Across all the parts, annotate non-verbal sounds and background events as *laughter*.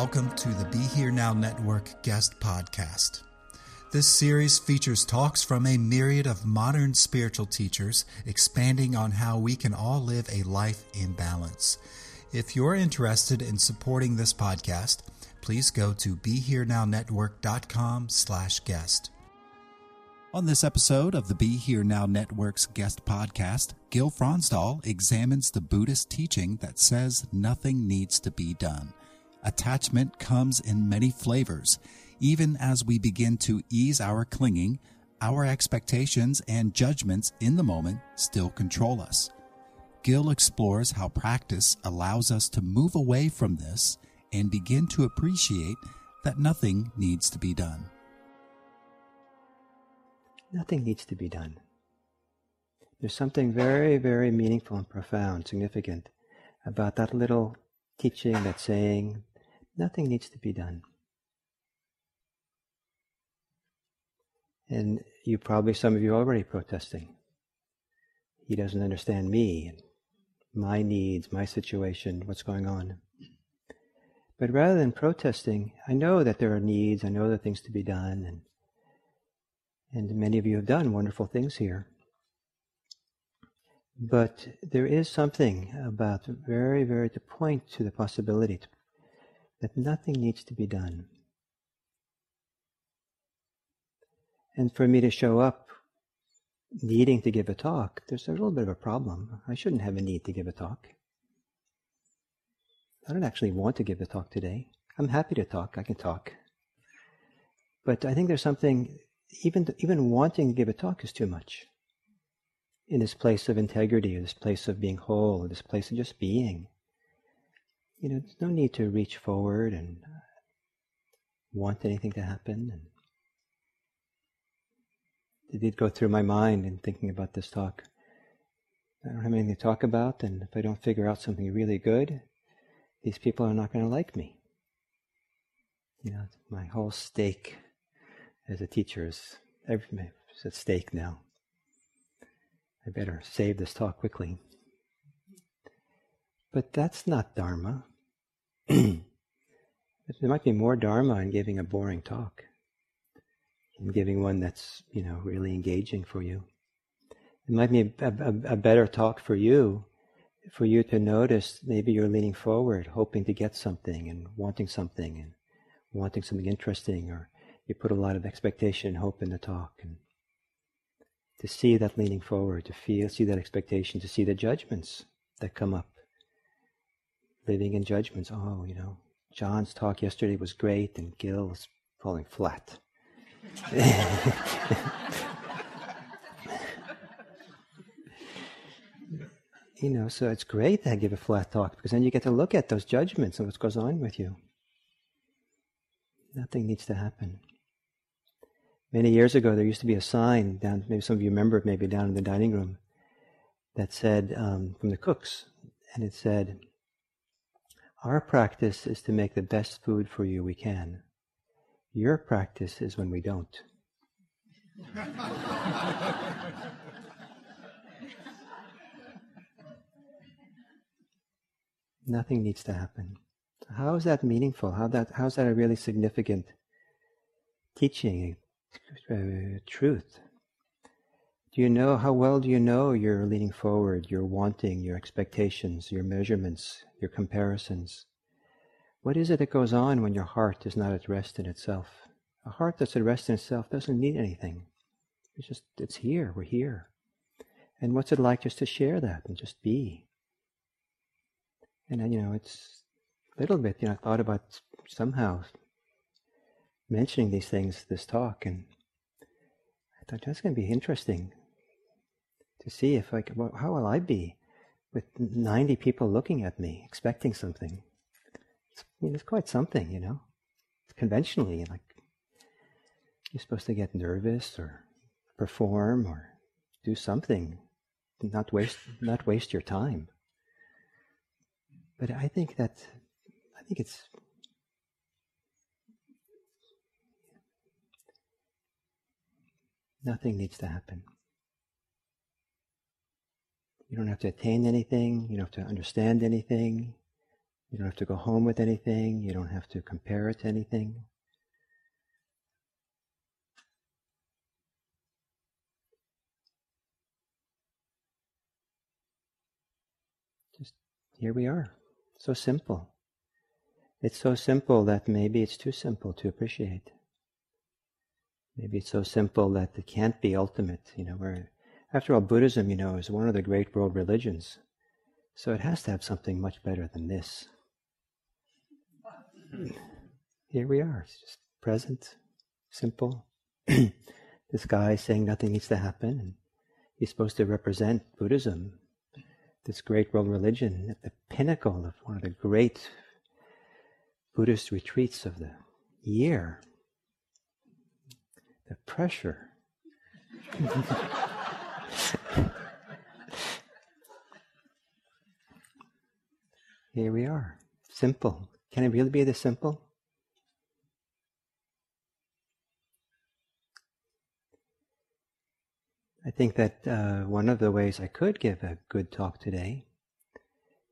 Welcome to the Be Here Now Network guest podcast. This series features talks from a myriad of modern spiritual teachers expanding on how we can all live a life in balance. If you're interested in supporting this podcast, please go to BeHereNowNetwork.com slash guest. On this episode of the Be Here Now Network's guest podcast, Gil Fronsdal examines the Buddhist teaching that says nothing needs to be done. Attachment comes in many flavors. Even as we begin to ease our clinging, our expectations and judgments in the moment still control us. Gil explores how practice allows us to move away from this and begin to appreciate that nothing needs to be done. Nothing needs to be done. There's something very, very meaningful and profound, significant about that little teaching, that saying, Nothing needs to be done. And you probably, some of you are already protesting. He doesn't understand me, my needs, my situation, what's going on. But rather than protesting, I know that there are needs, I know there are things to be done, and, and many of you have done wonderful things here. But there is something about very, very to point to the possibility, to that nothing needs to be done. And for me to show up needing to give a talk, there's a little bit of a problem. I shouldn't have a need to give a talk. I don't actually want to give a talk today. I'm happy to talk. I can talk. But I think there's something, even, even wanting to give a talk is too much. In this place of integrity, this place of being whole, this place of just being you know, there's no need to reach forward and uh, want anything to happen. And it did go through my mind in thinking about this talk. I don't have anything to talk about, and if I don't figure out something really good, these people are not going to like me. You know, my whole stake as a teacher is is at stake now. I better save this talk quickly. But that's not Dharma. *clears throat* there might be more dharma in giving a boring talk, in giving one that's you know really engaging for you. It might be a, a, a better talk for you, for you to notice. Maybe you're leaning forward, hoping to get something and wanting something and wanting something interesting, or you put a lot of expectation and hope in the talk, and to see that leaning forward, to feel, see that expectation, to see the judgments that come up living in judgments. Oh, you know, John's talk yesterday was great and Gil is falling flat. *laughs* you know, so it's great to give a flat talk because then you get to look at those judgments and what goes on with you. Nothing needs to happen. Many years ago, there used to be a sign down, maybe some of you remember it, maybe down in the dining room, that said, um, from the cooks, and it said, our practice is to make the best food for you we can. Your practice is when we don't. *laughs* Nothing needs to happen. How is that meaningful? How that how is that a really significant teaching, uh, truth? Do you know how well do you know you're leaning forward, your wanting, your expectations, your measurements, your comparisons? What is it that goes on when your heart is not at rest in itself? A heart that's at rest in itself doesn't need anything. It's just, it's here, we're here. And what's it like just to share that and just be? And, you know, it's a little bit, you know, I thought about somehow mentioning these things, this talk, and I thought that's going to be interesting to see if, like, well, how will I be with 90 people looking at me, expecting something? It's, it's quite something, you know. Conventionally, like, you're supposed to get nervous or perform or do something, not waste, not waste your time. But I think that, I think it's, nothing needs to happen. You don't have to attain anything. You don't have to understand anything. You don't have to go home with anything. You don't have to compare it to anything. Just here we are. So simple. It's so simple that maybe it's too simple to appreciate. Maybe it's so simple that it can't be ultimate, you know, where after all, Buddhism, you know, is one of the great world religions. So it has to have something much better than this. Here we are. It's just present, simple. *clears throat* this guy saying nothing needs to happen, and he's supposed to represent Buddhism, this great world religion, at the pinnacle of one of the great Buddhist retreats of the year. The pressure. *laughs* Here we are. Simple. Can it really be this simple? I think that uh, one of the ways I could give a good talk today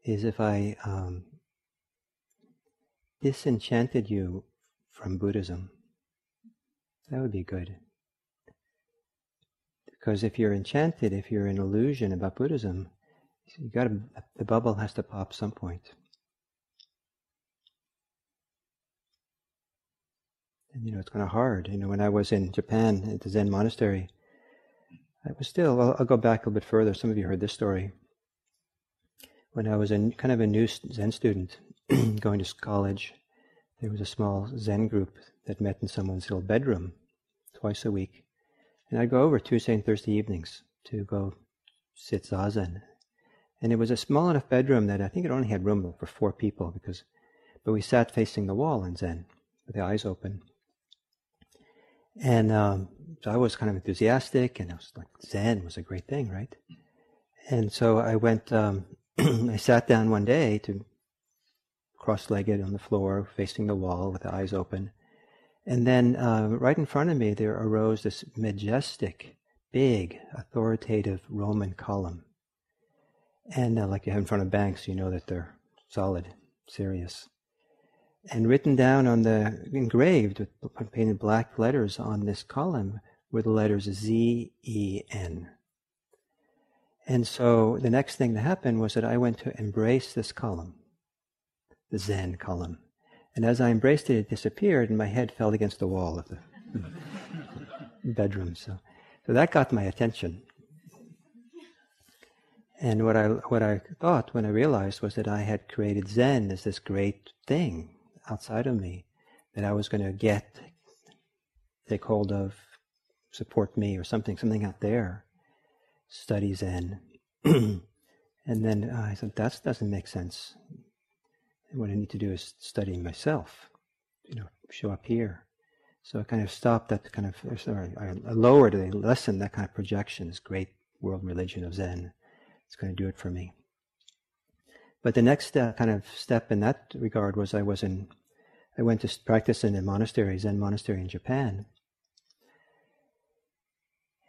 is if I um, disenchanted you from Buddhism. That would be good. Because if you're enchanted, if you're in illusion about Buddhism, you got the bubble has to pop some point. And you know, it's kind of hard. You know, when I was in Japan at the Zen monastery, I was still, I'll, I'll go back a little bit further. Some of you heard this story. When I was a, kind of a new Zen student *clears throat* going to college, there was a small Zen group that met in someone's little bedroom twice a week. And I'd go over Tuesday and Thursday evenings to go sit zazen. And it was a small enough bedroom that I think it only had room for four people because, but we sat facing the wall in Zen with the eyes open. And um, so I was kind of enthusiastic, and I was like, Zen was a great thing, right? And so I went, um, *clears throat* I sat down one day to cross legged on the floor, facing the wall with the eyes open. And then uh, right in front of me, there arose this majestic, big, authoritative Roman column. And uh, like you have in front of banks, you know that they're solid, serious. And written down on the, engraved with painted black letters on this column were the letters Z E N. And so the next thing that happened was that I went to embrace this column, the Zen column. And as I embraced it, it disappeared, and my head fell against the wall of the *laughs* bedroom. So, so that got my attention. And what I what I thought when I realized was that I had created Zen as this great thing outside of me that I was going to get, take hold of, support me, or something, something out there. Study Zen. *clears throat* and then uh, I said, that doesn't make sense. And what I need to do is study myself, you know, show up here. So I kind of stopped that kind of, sorry, I lowered, I lessened that kind of projection, this great world religion of Zen. It's going to do it for me. But the next uh, kind of step in that regard was I was in, I went to practice in a monastery, Zen monastery in Japan.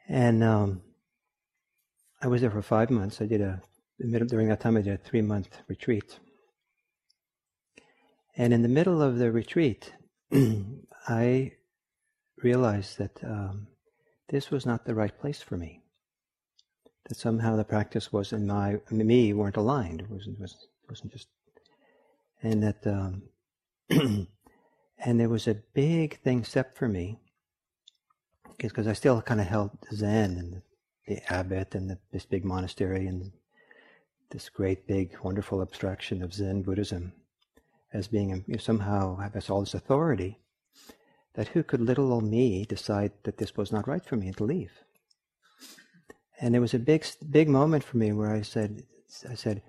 And um, I was there for five months. I did a, during that time, I did a three month retreat. And in the middle of the retreat, *clears throat* I realized that um, this was not the right place for me. That somehow the practice was and my me weren't aligned. It wasn't was wasn't just, and that um, *clears throat* and there was a big thing step for me because I still kind of held Zen and the, the abbot and the, this big monastery and this great big wonderful abstraction of Zen Buddhism as being you know, somehow has all this authority that who could little old me decide that this was not right for me and to leave? And it was a big, big moment for me where I said, I said,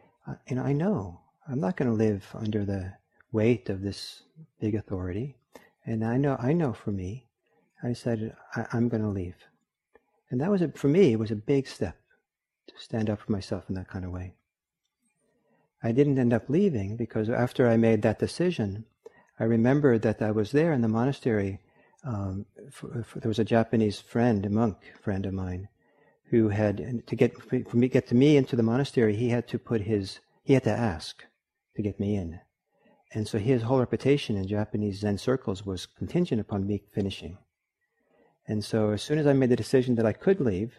you know, I know I'm not going to live under the weight of this big authority, and I know, I know for me, I said, I, am going to leave, and that was a, for me, it was a big step to stand up for myself in that kind of way. I didn't end up leaving because after I made that decision, I remembered that I was there in the monastery. Um, for, for, there was a Japanese friend, a monk friend of mine, who had to get for me get to me into the monastery. He had to put his he had to ask to get me in, and so his whole reputation in Japanese Zen circles was contingent upon me finishing. And so as soon as I made the decision that I could leave,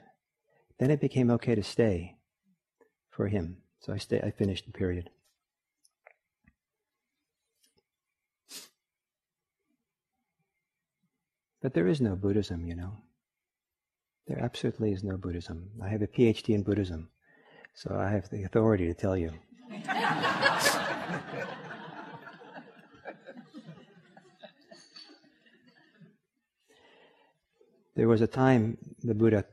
then it became okay to stay for him. So I stay. I finished the period. But there is no Buddhism, you know. There absolutely is no Buddhism. I have a PhD in Buddhism, so I have the authority to tell you. *laughs* there was a time the Buddha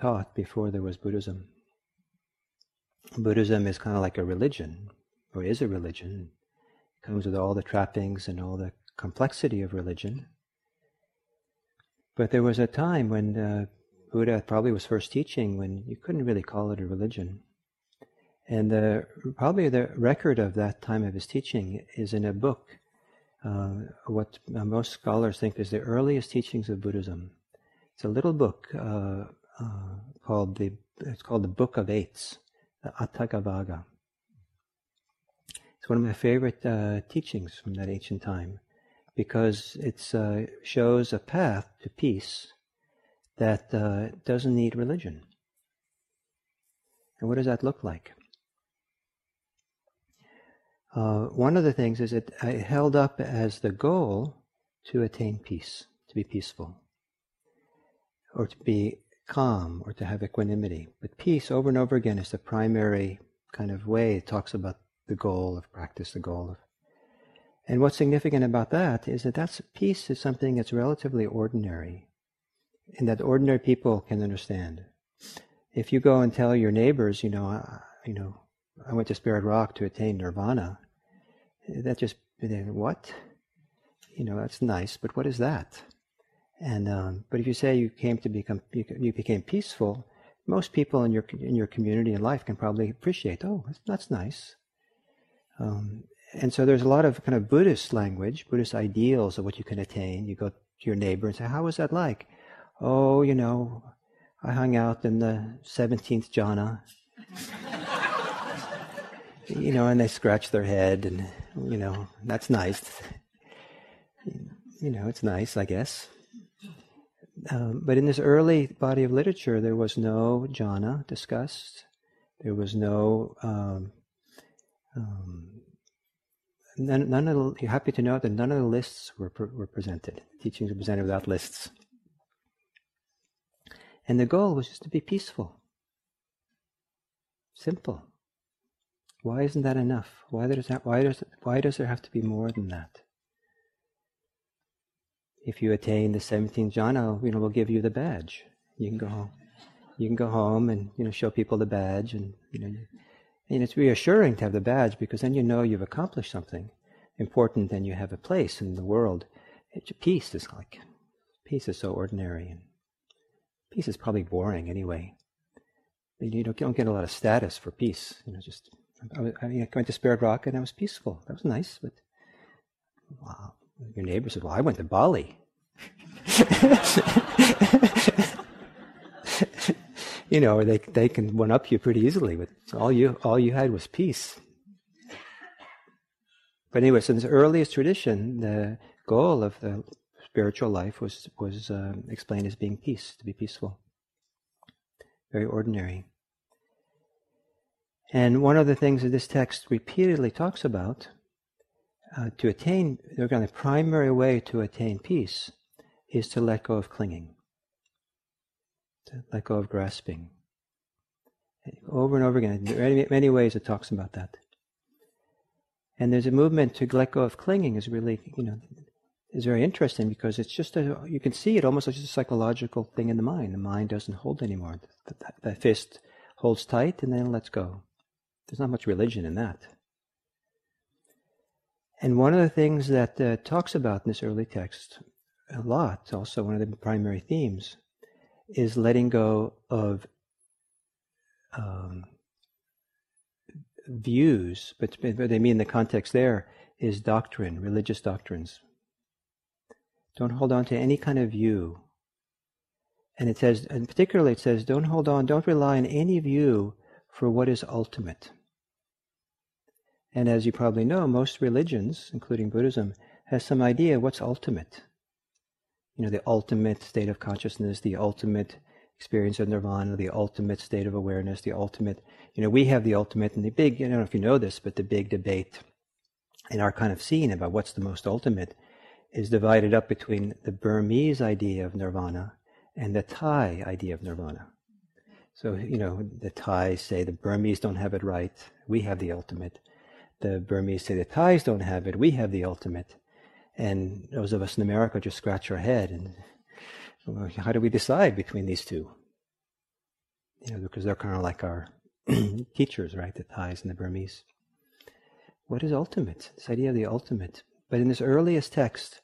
taught before there was Buddhism. Buddhism is kind of like a religion, or is a religion. It comes with all the trappings and all the complexity of religion. But there was a time when uh, Buddha probably was first teaching when you couldn't really call it a religion. And the, probably the record of that time of his teaching is in a book, uh, what most scholars think is the earliest teachings of Buddhism. It's a little book uh, uh called the it's called the Book of Eights, the Atthakavagga. It's one of my favorite uh, teachings from that ancient time because it uh, shows a path to peace that uh, doesn't need religion. And what does that look like? Uh, one of the things is it held up as the goal to attain peace, to be peaceful, or to be calm, or to have equanimity. But peace, over and over again, is the primary kind of way it talks about the goal of practice, the goal of and what's significant about that is that that's peace is something that's relatively ordinary, and that ordinary people can understand. If you go and tell your neighbors, you know, uh, you know, I went to Spirit Rock to attain nirvana, that just what? You know, that's nice, but what is that? And um, but if you say you came to become you, you became peaceful, most people in your in your community and life can probably appreciate. Oh, that's, that's nice. Um, and so there's a lot of kind of Buddhist language, Buddhist ideals of what you can attain. You go to your neighbor and say, How was that like? Oh, you know, I hung out in the 17th jhana. you know, and they scratch their head, and, you know, that's nice. you know, it's nice, I guess. Um, but in this early body of literature, there was no jhana discussed. There was no um, um, none, none of the, you're happy to know that none of the lists were, were presented. Teachings were presented without lists. And the goal was just to be peaceful. Simple. Why isn't that enough? Why does that, why does why does there have to be more than that? If you attain the 17th jhana, you know, we'll give you the badge. You can go home. You can go home and you know show people the badge, and you know and it's reassuring to have the badge because then you know you've accomplished something important and you have a place in the world. It's, peace is like, peace is so ordinary and peace is probably boring anyway. You don't, you don't get a lot of status for peace. You know, just, I, I, I went to Spirit Rock and I was peaceful. That was nice, but wow. Your neighbor said, well, I went to Bali. *laughs* you know, they they can one up you pretty easily. But all you all you had was peace. But anyway, in the earliest tradition, the goal of the spiritual life was was uh, explained as being peace, to be peaceful. Very ordinary. And one of the things that this text repeatedly talks about, uh, to attain, the primary way to attain peace is to let go of clinging, to let go of grasping. Over and over again, in many, many ways it talks about that. And there's a movement to let go of clinging is really, you know, is very interesting because it's just a, you can see it almost like just a psychological thing in the mind. The mind doesn't hold anymore. The, the, the fist holds tight and then lets go. There's not much religion in that. And one of the things that uh, talks about in this early text a lot, also one of the primary themes, is letting go of um, views, but they mean the context there is doctrine, religious doctrines. Don't hold on to any kind of view. And it says, and particularly it says, don't hold on, don't rely on any view for what is ultimate. And as you probably know, most religions, including Buddhism, has some idea what's ultimate. You know, the ultimate state of consciousness, the ultimate experience of nirvana, the ultimate state of awareness, the ultimate, you know, we have the ultimate and the big, I don't know if you know this, but the big debate in our kind of scene about what's the most ultimate is divided up between the Burmese idea of nirvana and the Thai idea of nirvana. So, you know, the Thais say the Burmese don't have it right, we have the ultimate. The Burmese say the Thais don't have it, we have the ultimate. And those of us in America just scratch our head and well, how do we decide between these two? You know, because they're kind of like our *clears throat* teachers, right? The Thais and the Burmese. What is ultimate? This idea of the ultimate. But in this earliest text,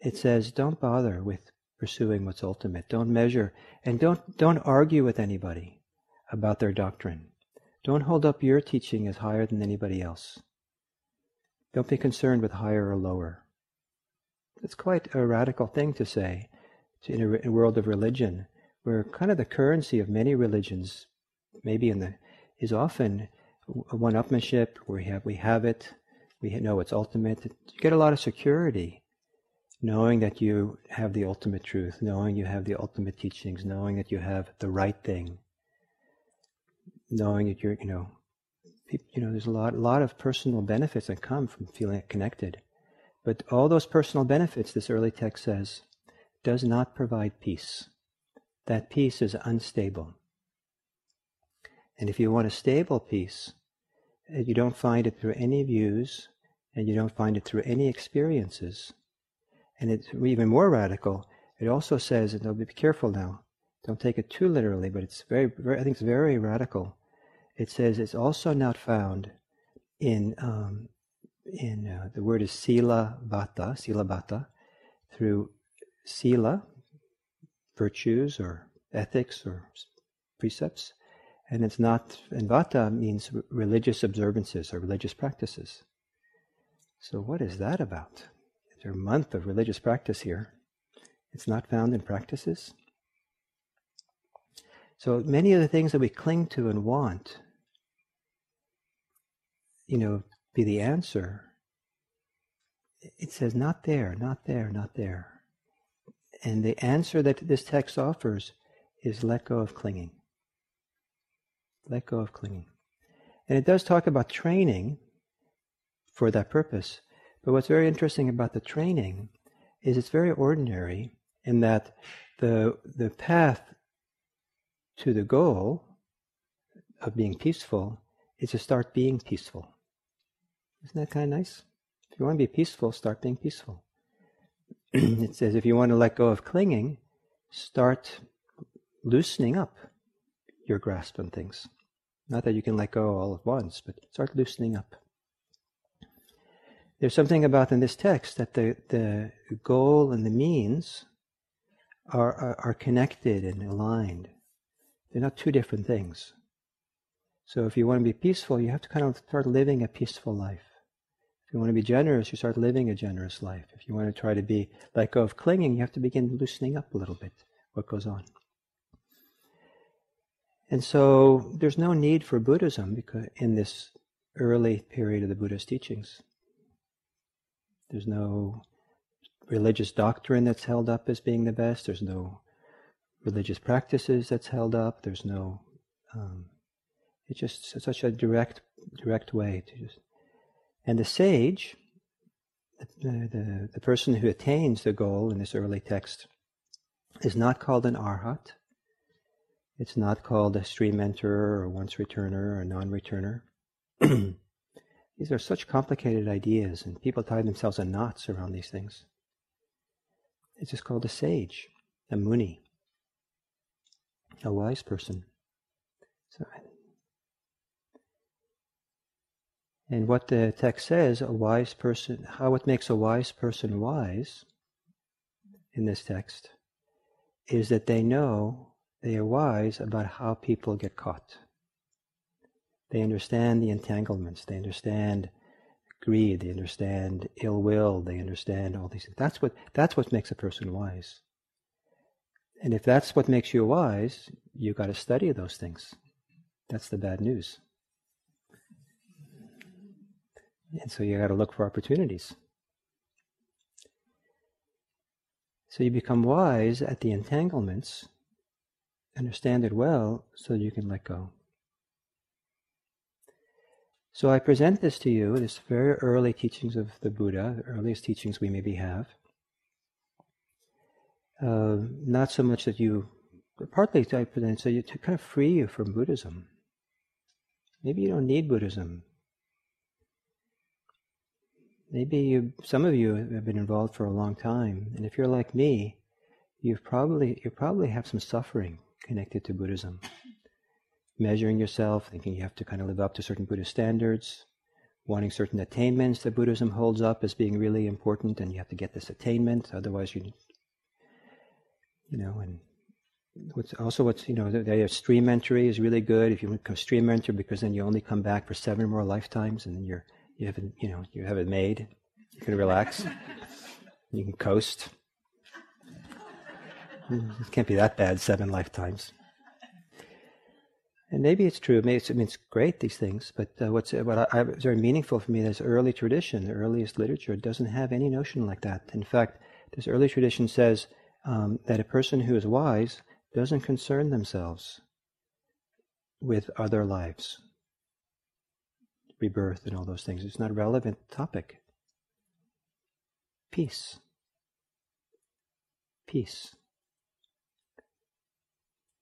it says, don't bother with pursuing what's ultimate. Don't measure and don't don't argue with anybody about their doctrine. Don't hold up your teaching as higher than anybody else. Don't be concerned with higher or lower. It's quite a radical thing to say in a, world of religion, where kind of the currency of many religions, maybe in the, is often one-upmanship. We have we have it, we know it's ultimate. You get a lot of security, knowing that you have the ultimate truth, knowing you have the ultimate teachings, knowing that you have the right thing, knowing that you're, you know, you know, there's a lot, a lot of personal benefits that come from feeling connected. But all those personal benefits, this early text says, does not provide peace. That peace is unstable. And if you want a stable peace, you don't find it through any views and you don't find it through any experiences. And it's even more radical. It also says, and I'll be careful now, don't take it too literally, but it's very, very I think it's very radical. It says it's also not found in um, in uh, the word is sila bata, sila bata, through sila, virtues or ethics or precepts, and it's not, and vata means religious observances or religious practices. So, what is that about? There's a month of religious practice here. It's not found in practices. So, many of the things that we cling to and want, you know, be the answer. It says, not there, not there, not there. And the answer that this text offers is let go of clinging. Let go of clinging. And it does talk about training for that purpose. But what's very interesting about the training is it's very ordinary in that the, the path to the goal of being peaceful is to start being peaceful. Isn't that kind of nice? If you want to be peaceful, start being peaceful. *clears throat* it says if you want to let go of clinging, start loosening up your grasp on things. Not that you can let go all at once, but start loosening up. There's something about in this text that the, the goal and the means are, are, are connected and aligned. They're not two different things. So if you want to be peaceful, you have to kind of start living a peaceful life. If you want to be generous, you start living a generous life. If you want to try to be let go of clinging, you have to begin loosening up a little bit what goes on. And so there's no need for Buddhism because in this early period of the Buddha's teachings. There's no religious doctrine that's held up as being the best. There's no religious practices that's held up. There's no. Um, it's just such a direct, direct way to just. And the sage, the, the, the person who attains the goal in this early text, is not called an arhat. It's not called a stream enterer or once returner or non-returner. *clears throat* these are such complicated ideas, and people tie themselves in knots around these things. It's just called a sage, a muni, a wise person. So, and what the text says, a wise person, how it makes a wise person wise in this text, is that they know they are wise about how people get caught. They understand the entanglements. They understand greed. They understand ill will. They understand all these things. That's what, that's what makes a person wise. And if that's what makes you wise, you got to study those things. That's the bad news. And so you got to look for opportunities. So you become wise at the entanglements understand it well so you can let go. So I present this to you, this very early teachings of the Buddha, the earliest teachings we maybe have. Uh, not so much that you, partly I present so you, to kind of free you from Buddhism. Maybe you don't need Buddhism. Maybe you, some of you have been involved for a long time, and if you're like me, you've probably you probably have some suffering connected to Buddhism. Measuring yourself, thinking you have to kind of live up to certain Buddhist standards, wanting certain attainments that Buddhism holds up as being really important, and you have to get this attainment, otherwise you, you know, and what's also what's you know the, of stream entry is really good if you stream enter because then you only come back for seven more lifetimes, and then you're you haven't you know you have it made, you can relax, *laughs* you can coast. It can't be that bad, seven lifetimes. And maybe it's true. Maybe it's, I mean, it's great these things, but uh, what's what I, I, very meaningful for me is early tradition. The earliest literature doesn't have any notion like that. In fact, this early tradition says um, that a person who is wise doesn't concern themselves with other lives, rebirth, and all those things. It's not a relevant topic. Peace. Peace.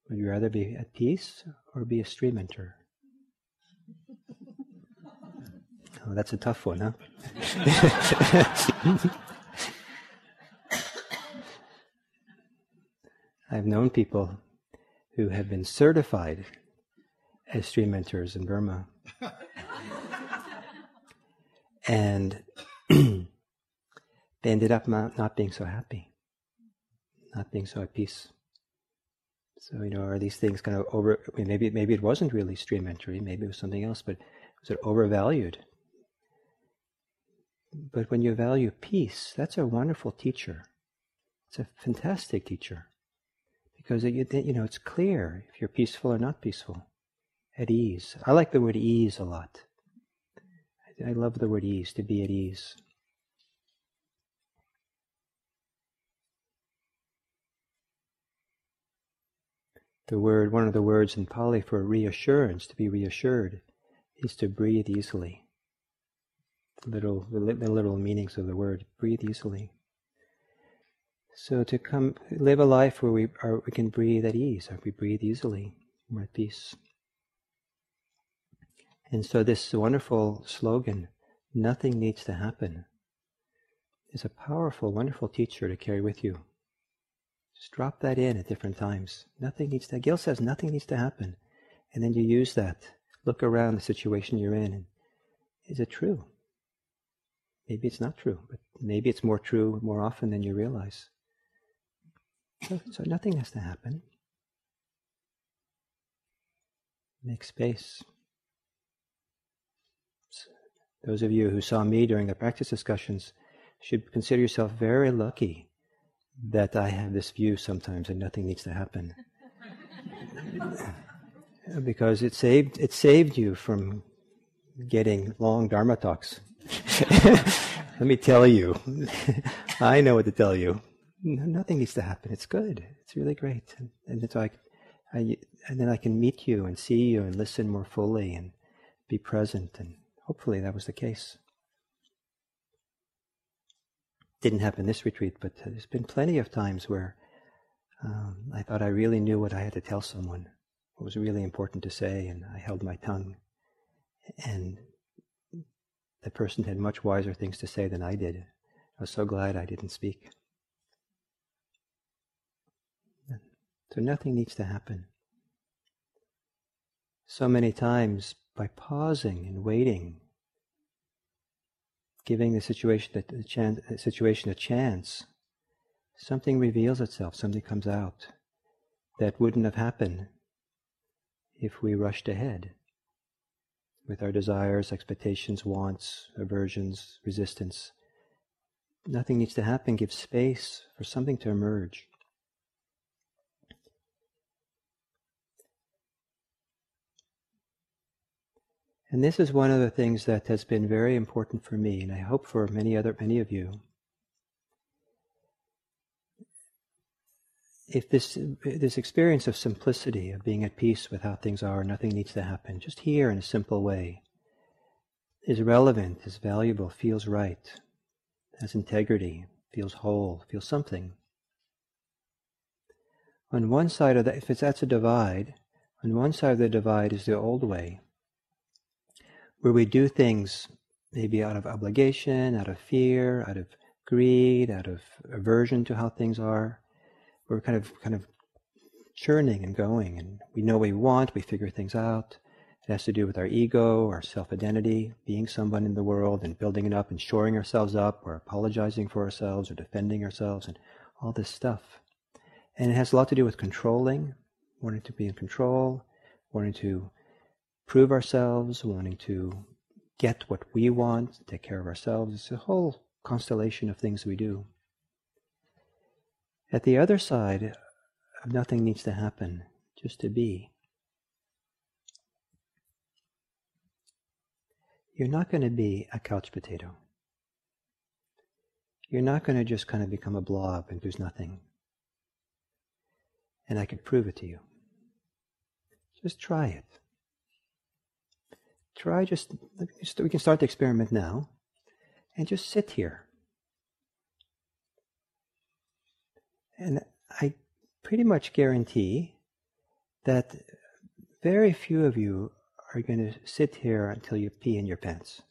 Would you rather be at peace or be a stream enter? *laughs* Oh, that's a tough one, huh? *laughs* I've known people who have been certified as stream enterers in Burma. *laughs* and *clears throat* they ended up not, not being so happy, not being so at peace. So you know, are these things kind of over? Maybe maybe it wasn't really stream entry. Maybe it was something else. But was it overvalued? But when you value peace, that's a wonderful teacher. It's a fantastic teacher because it, you know it's clear if you're peaceful or not peaceful, at ease. I like the word ease a lot. I love the word ease to be at ease. The word, one of the words in Pali for reassurance, to be reassured, is to breathe easily. The little, the literal meanings of the word, breathe easily. So to come, live a life where we are, we can breathe at ease, or we breathe easily, we're at peace. And so this wonderful slogan, nothing needs to happen, is a powerful, wonderful teacher to carry with you. Just drop that in at different times. Nothing needs to, Gil says nothing needs to happen. And then you use that. Look around the situation you're in and is it true? Maybe it's not true, but maybe it's more true more often than you realize. So, so nothing has to happen. Make space. Those of you who saw me during the practice discussions should consider yourself very lucky that I have this view sometimes and nothing needs to happen. *laughs* because it saved it saved you from getting long dharma talks. *laughs* Let me tell you. *laughs* I know what to tell you. nothing needs to happen. It's good. It's really great. And, and it's like, I, and then I can meet you and see you and listen more fully and be present. And hopefully that was the case. Didn't happen this retreat, but there's been plenty of times where um, I thought I really knew what I had to tell someone, what was really important to say, and I held my tongue. And the person had much wiser things to say than I did. I was so glad I didn't speak. So nothing needs to happen. So many times, by pausing and waiting, giving the situation, the, chance, situation a chance, something reveals itself, something comes out that wouldn't have happened if we rushed ahead with our desires, expectations, wants, aversions, resistance. Nothing needs to happen. Give space for something to emerge. And this is one of the things that has been very important for me, and I hope for many other many of you. If this this experience of simplicity, of being at peace with how things are, nothing needs to happen, just here in a simple way, is relevant, is valuable, feels right, has integrity, feels whole, feels something. On one side of that, if it's that's a divide, on one side of the divide is the old way, where we do things maybe out of obligation, out of fear, out of greed, out of aversion to how things are. We're kind of kind of churning and going, and we know what we want. We figure things out. It has to do with our ego, our self-identity, being someone in the world, and building it up and shoring ourselves up, or apologizing for ourselves, or defending ourselves, and all this stuff. And it has a lot to do with controlling, wanting to be in control, wanting to prove ourselves, wanting to get what we want, take care of ourselves. It's a whole constellation of things we do. At the other side, nothing needs to happen, just to be. You're not going to be a couch potato. You're not going to just kind of become a blob and there's nothing. And I can prove it to you. Just try it try just, we can start the experiment now, and just sit here. And I pretty much guarantee that very few of you are going to sit here until you pee in your pants.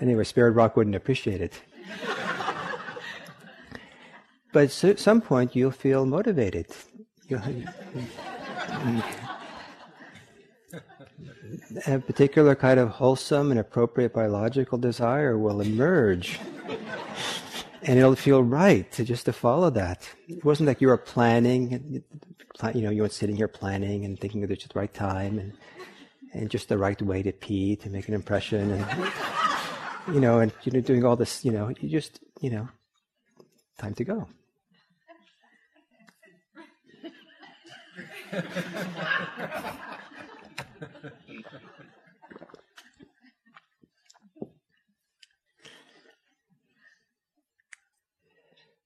Anyway, Spirit Rock wouldn't appreciate it. but at some point, you'll feel motivated. a particular kind of wholesome and appropriate biological desire will emerge. and it'll feel right to just to follow that. It wasn't like you were planning, you know, you weren't sitting here planning and thinking that it's the right time and, and just the right way to pee to make an impression. And, you know, and you know, doing all this, you know, you just, you know, time to go.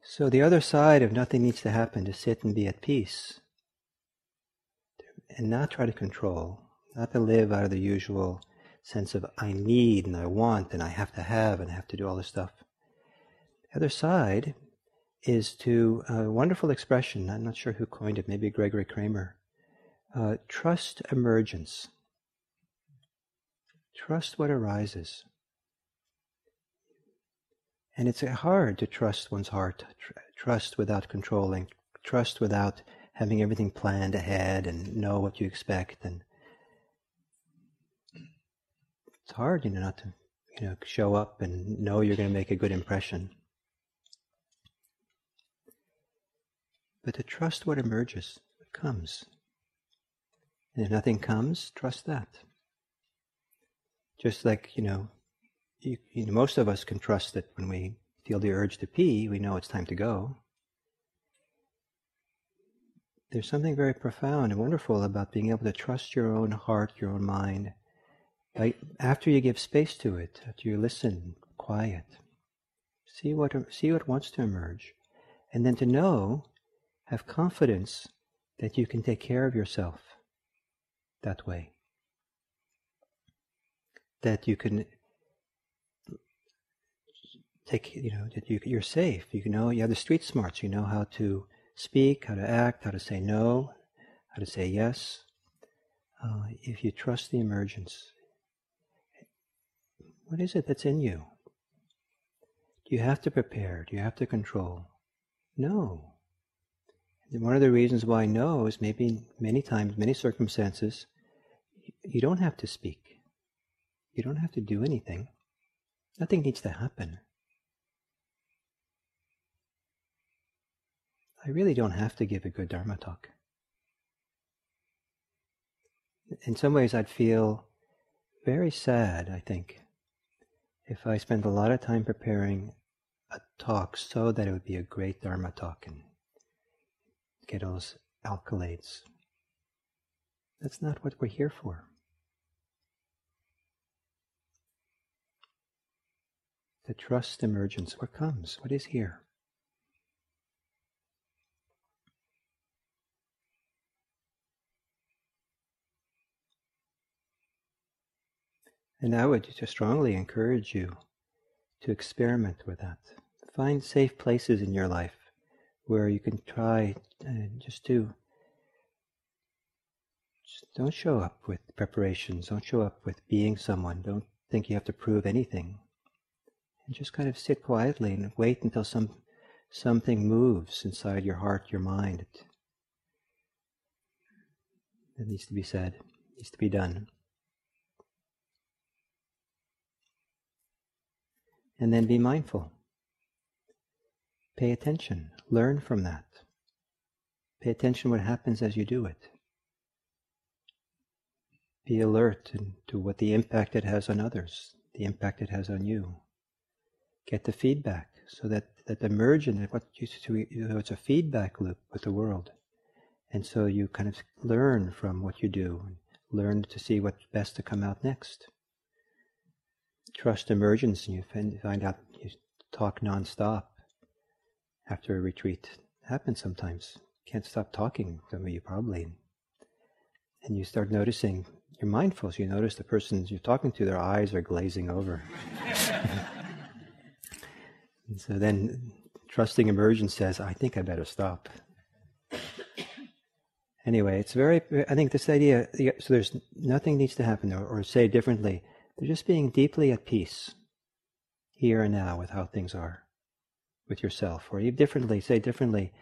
so the other side of nothing needs to happen to sit and be at peace and not try to control, not to live out of the usual sense of I need and I want and I have to have and I have to do all this stuff. The other side is to a wonderful expression, I'm not sure who coined it, maybe Gregory Kramer. Uh, trust emergence. Trust what arises. And it's hard to trust one's heart, tr- trust without controlling, trust without having everything planned ahead and know what you expect and it's hard, you know, not to, you know, show up and know you're going to make a good impression. But to trust what emerges, what comes. And if nothing comes, trust that. Just like, you know, you, you know, most of us can trust that when we feel the urge to pee, we know it's time to go. there's something very profound and wonderful about being able to trust your own heart, your own mind. Like after you give space to it, after you listen, quiet, see what see what wants to emerge, and then to know, have confidence that you can take care of yourself that way. That you can take, you know, that you, you're safe. You know, you have the street smarts. You know how to speak, how to act, how to say no, how to say yes. Uh, if you trust the emergence, what is it that's in you? Do you have to prepare? Do you have to control? No. And one of the reasons why no is maybe many times, many circumstances, you don't have to speak. You don't have to do anything. Nothing needs to happen. I really don't have to give a good Dharma talk. In some ways, I'd feel very sad, I think, if I spent a lot of time preparing a talk so that it would be a great Dharma talk and get those accolades. That's not what we're here for. To trust emergence, what comes, what is here. And I would just strongly encourage you to experiment with that. Find safe places in your life where you can try and just to just don't show up with preparations, don't show up with being someone, don't think you have to prove anything. And just kind of sit quietly and wait until some something moves inside your heart, your mind. That needs to be said, it needs to be done. And then be mindful. Pay attention. Learn from that. Pay attention what happens as you do it. Be alert to what the impact it has on others, the impact it has on you. Get the feedback so that, that emerge in what you, know, it's a feedback loop with the world. And so you kind of learn from what you do, learn to see what's best to come out next trust emergence and you find, out you talk nonstop after a retreat. It happens sometimes. Can't stop talking, some of you probably. And you start noticing, you're mindful, so you notice the person you're talking to, their eyes are glazing over. *laughs* and so then trusting emergence says, I think I better stop. Anyway, it's very, I think this idea, so there's nothing needs to happen, or, or say differently, they're just being deeply at peace here and now with how things are with yourself, or even differently, say differently,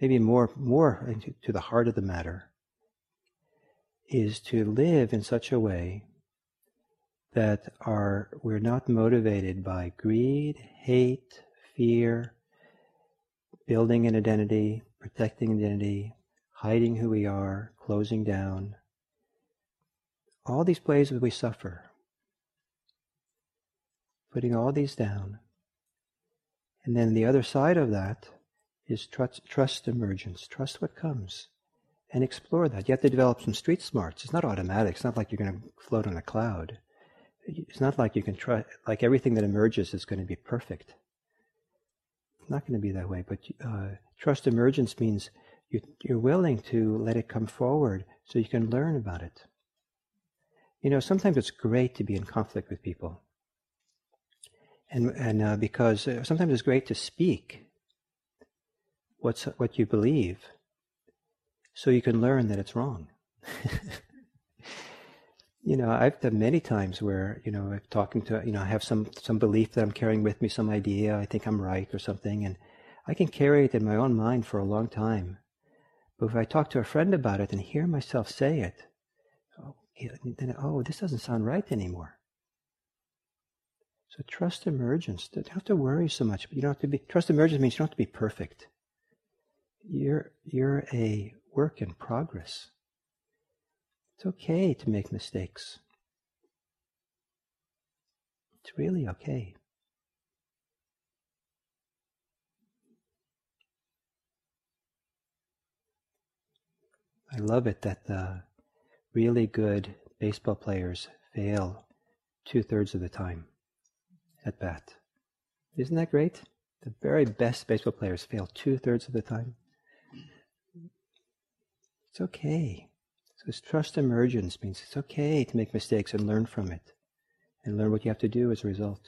maybe more more to the heart of the matter, is to live in such a way that are we're not motivated by greed, hate, fear, building an identity, protecting identity, hiding who we are, closing down. All these places we suffer putting all these down. And then the other side of that is trust, trust emergence, trust what comes, and explore that. You have to develop some street smarts. It's not automatic. It's not like you're going to float on a cloud. It's not like you can try, like everything that emerges is going to be perfect. It's not going to be that way. But uh, trust emergence means you, you're willing to let it come forward so you can learn about it. You know, sometimes it's great to be in conflict with people and and uh, because uh, sometimes it's great to speak what's what you believe, so you can learn that it's wrong. *laughs* you know, I've done many times where you know I'm talking to you know I have some some belief that I'm carrying with me, some idea I think I'm right or something, and I can carry it in my own mind for a long time. But if I talk to a friend about it and hear myself say it, oh, then oh, this doesn't sound right anymore. So trust emergence. You don't have to worry so much. But you don't have to be. Trust emergence means you don't have to be perfect. You're you're a work in progress. It's okay to make mistakes. It's really okay. I love it that the really good baseball players fail two thirds of the time at bat. Isn't that great? The very best baseball players fail two thirds of the time. It's okay. So this trust emergence means it's okay to make mistakes and learn from it and learn what you have to do as a result.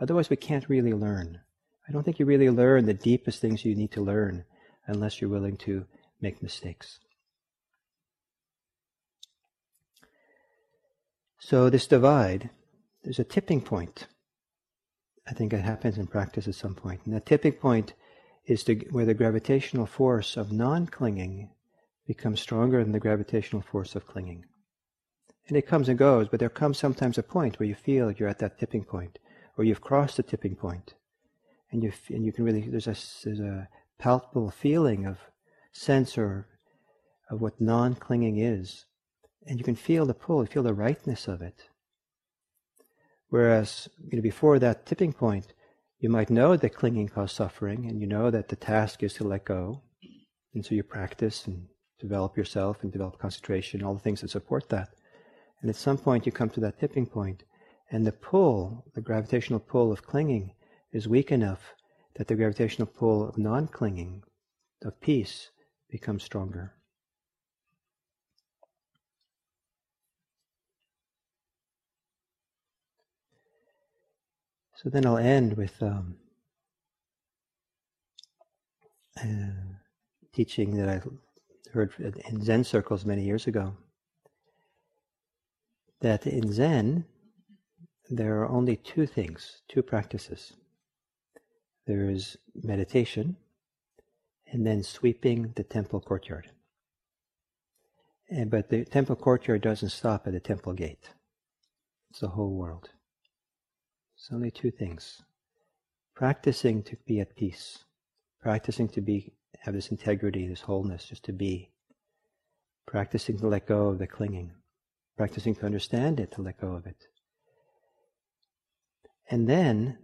Otherwise, we can't really learn. I don't think you really learn the deepest things you need to learn unless you're willing to make mistakes. So, this divide, there's a tipping point. I think it happens in practice at some point. And the tipping point is to, where the gravitational force of non clinging becomes stronger than the gravitational force of clinging. And it comes and goes, but there comes sometimes a point where you feel you're at that tipping point, or you've crossed the tipping point, and you and you can really there's a there's a palpable feeling of sense or of what non-clinging is, and you can feel the pull, you feel the rightness of it. Whereas you know, before that tipping point, you might know that clinging causes suffering, and you know that the task is to let go, and so you practice and develop yourself and develop concentration, all the things that support that. And at some point, you come to that tipping point, and the pull, the gravitational pull of clinging, is weak enough that the gravitational pull of non clinging, of peace, becomes stronger. So then I'll end with um, teaching that I heard in Zen circles many years ago that in Zen, there are only two things, two practices. There is meditation and then sweeping the temple courtyard. And, but the temple courtyard doesn't stop at the temple gate. It's the whole world. It's only two things. Practicing to be at peace. Practicing to be have this integrity, this wholeness, just to be. Practicing to let go of the clinging practicing to understand it, to let go of it. And then,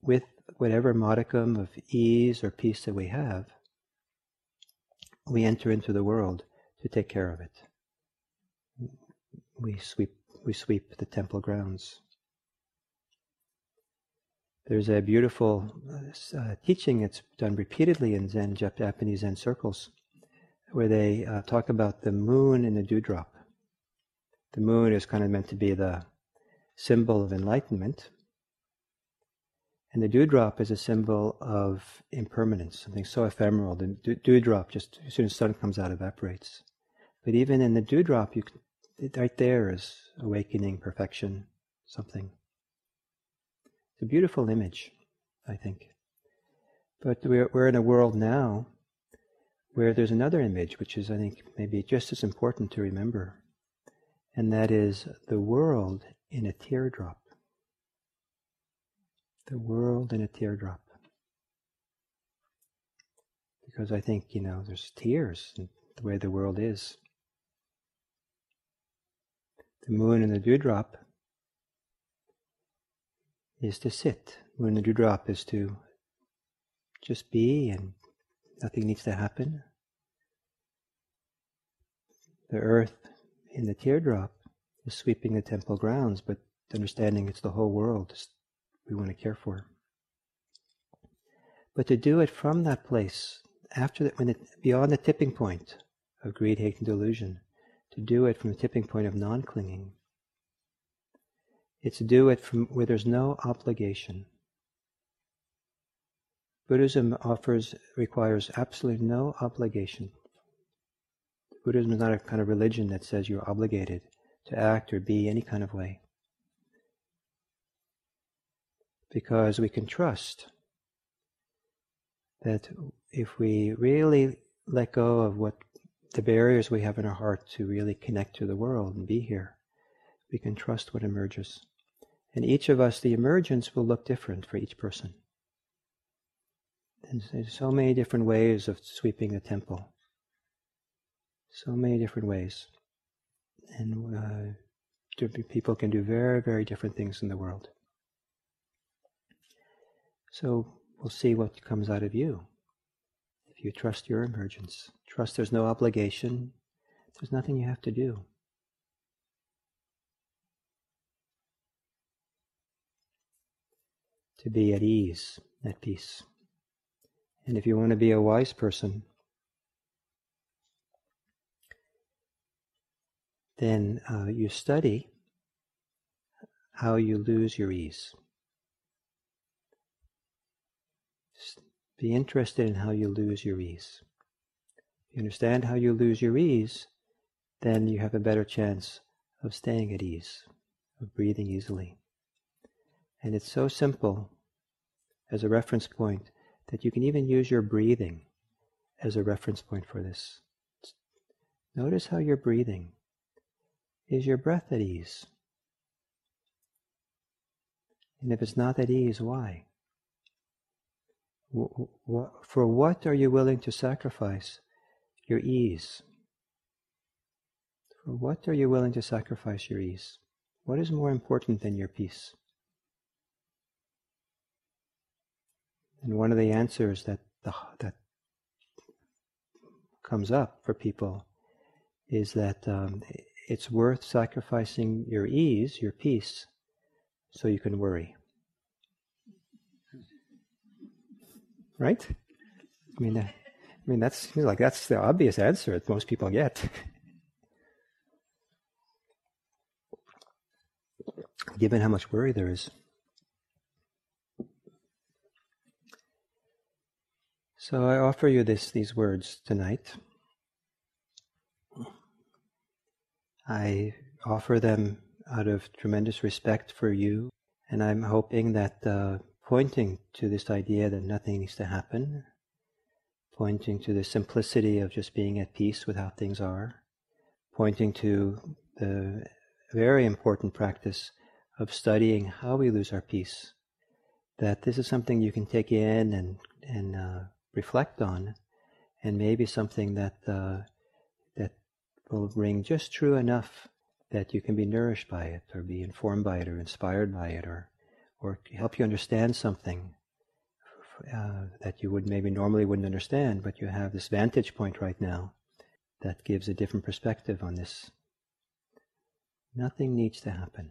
with whatever modicum of ease or peace that we have, we enter into the world to take care of it. We sweep, we sweep the temple grounds. There's a beautiful uh, teaching that's done repeatedly in Zen, Japanese Zen circles, where they uh, talk about the moon and the dewdrop. The moon is kind of meant to be the symbol of enlightenment. And the dewdrop is a symbol of impermanence, something so ephemeral. The dewdrop, just as soon as sun comes out, evaporates. But even in the dewdrop, you can, right there is awakening, perfection, something. It's a beautiful image, I think. But we're, we're in a world now where there's another image, which is, I think, maybe just as important to remember and that is the world in a teardrop. The world in a teardrop. Because I think, you know, there's tears in the way the world is. The moon and the dewdrop is to sit. when the dewdrop is to just be and nothing needs to happen. The earth in the teardrop is sweeping the temple grounds, but understanding it's the whole world we want to care for. But to do it from that place, after that, when it, beyond the tipping point of greed, hate, and delusion, to do it from the tipping point of non-clinging, it's do it from where there's no obligation. Buddhism offers requires absolutely no obligation. Buddhism is not a kind of religion that says you're obligated to act or be any kind of way. Because we can trust that if we really let go of what the barriers we have in our heart to really connect to the world and be here, we can trust what emerges. And each of us, the emergence will look different for each person. And there's so many different ways of sweeping the temple. So many different ways. And uh, people can do very, very different things in the world. So we'll see what comes out of you. If you trust your emergence, trust there's no obligation, There's nothing you have to do. To be at ease, at peace. And if you want to be a wise person, then uh, you study how you lose your ease. Be interested in how you lose your ease. If you understand how you lose your ease, then you have a better chance of staying at ease, of breathing easily. And it's so simple as a reference point that you can even use your breathing as a reference point for this. Notice how you're breathing. Is your breath at ease? And if it's not at ease, why? For what are you willing to sacrifice your ease? For what are you willing to sacrifice your ease? What is more important than your peace? And one of the answers that the, that comes up for people is that um, it's worth sacrificing your ease, your peace, so you can worry. Right? I mean, I mean that's like that's the obvious answer that most people get. *laughs* Given how much worry there is. So I offer you this these words tonight. I offer them out of tremendous respect for you, and I'm hoping that uh, pointing to this idea that nothing needs to happen, pointing to the simplicity of just being at peace with how things are, pointing to the very important practice of studying how we lose our peace, that this is something you can take in and, and uh, reflect on, and maybe something that uh, will ring just true enough that you can be nourished by it or be informed by it or inspired by it or or help you understand something uh, that you would maybe normally wouldn't understand, but you have this vantage point right now that gives a different perspective on this. Nothing needs to happen.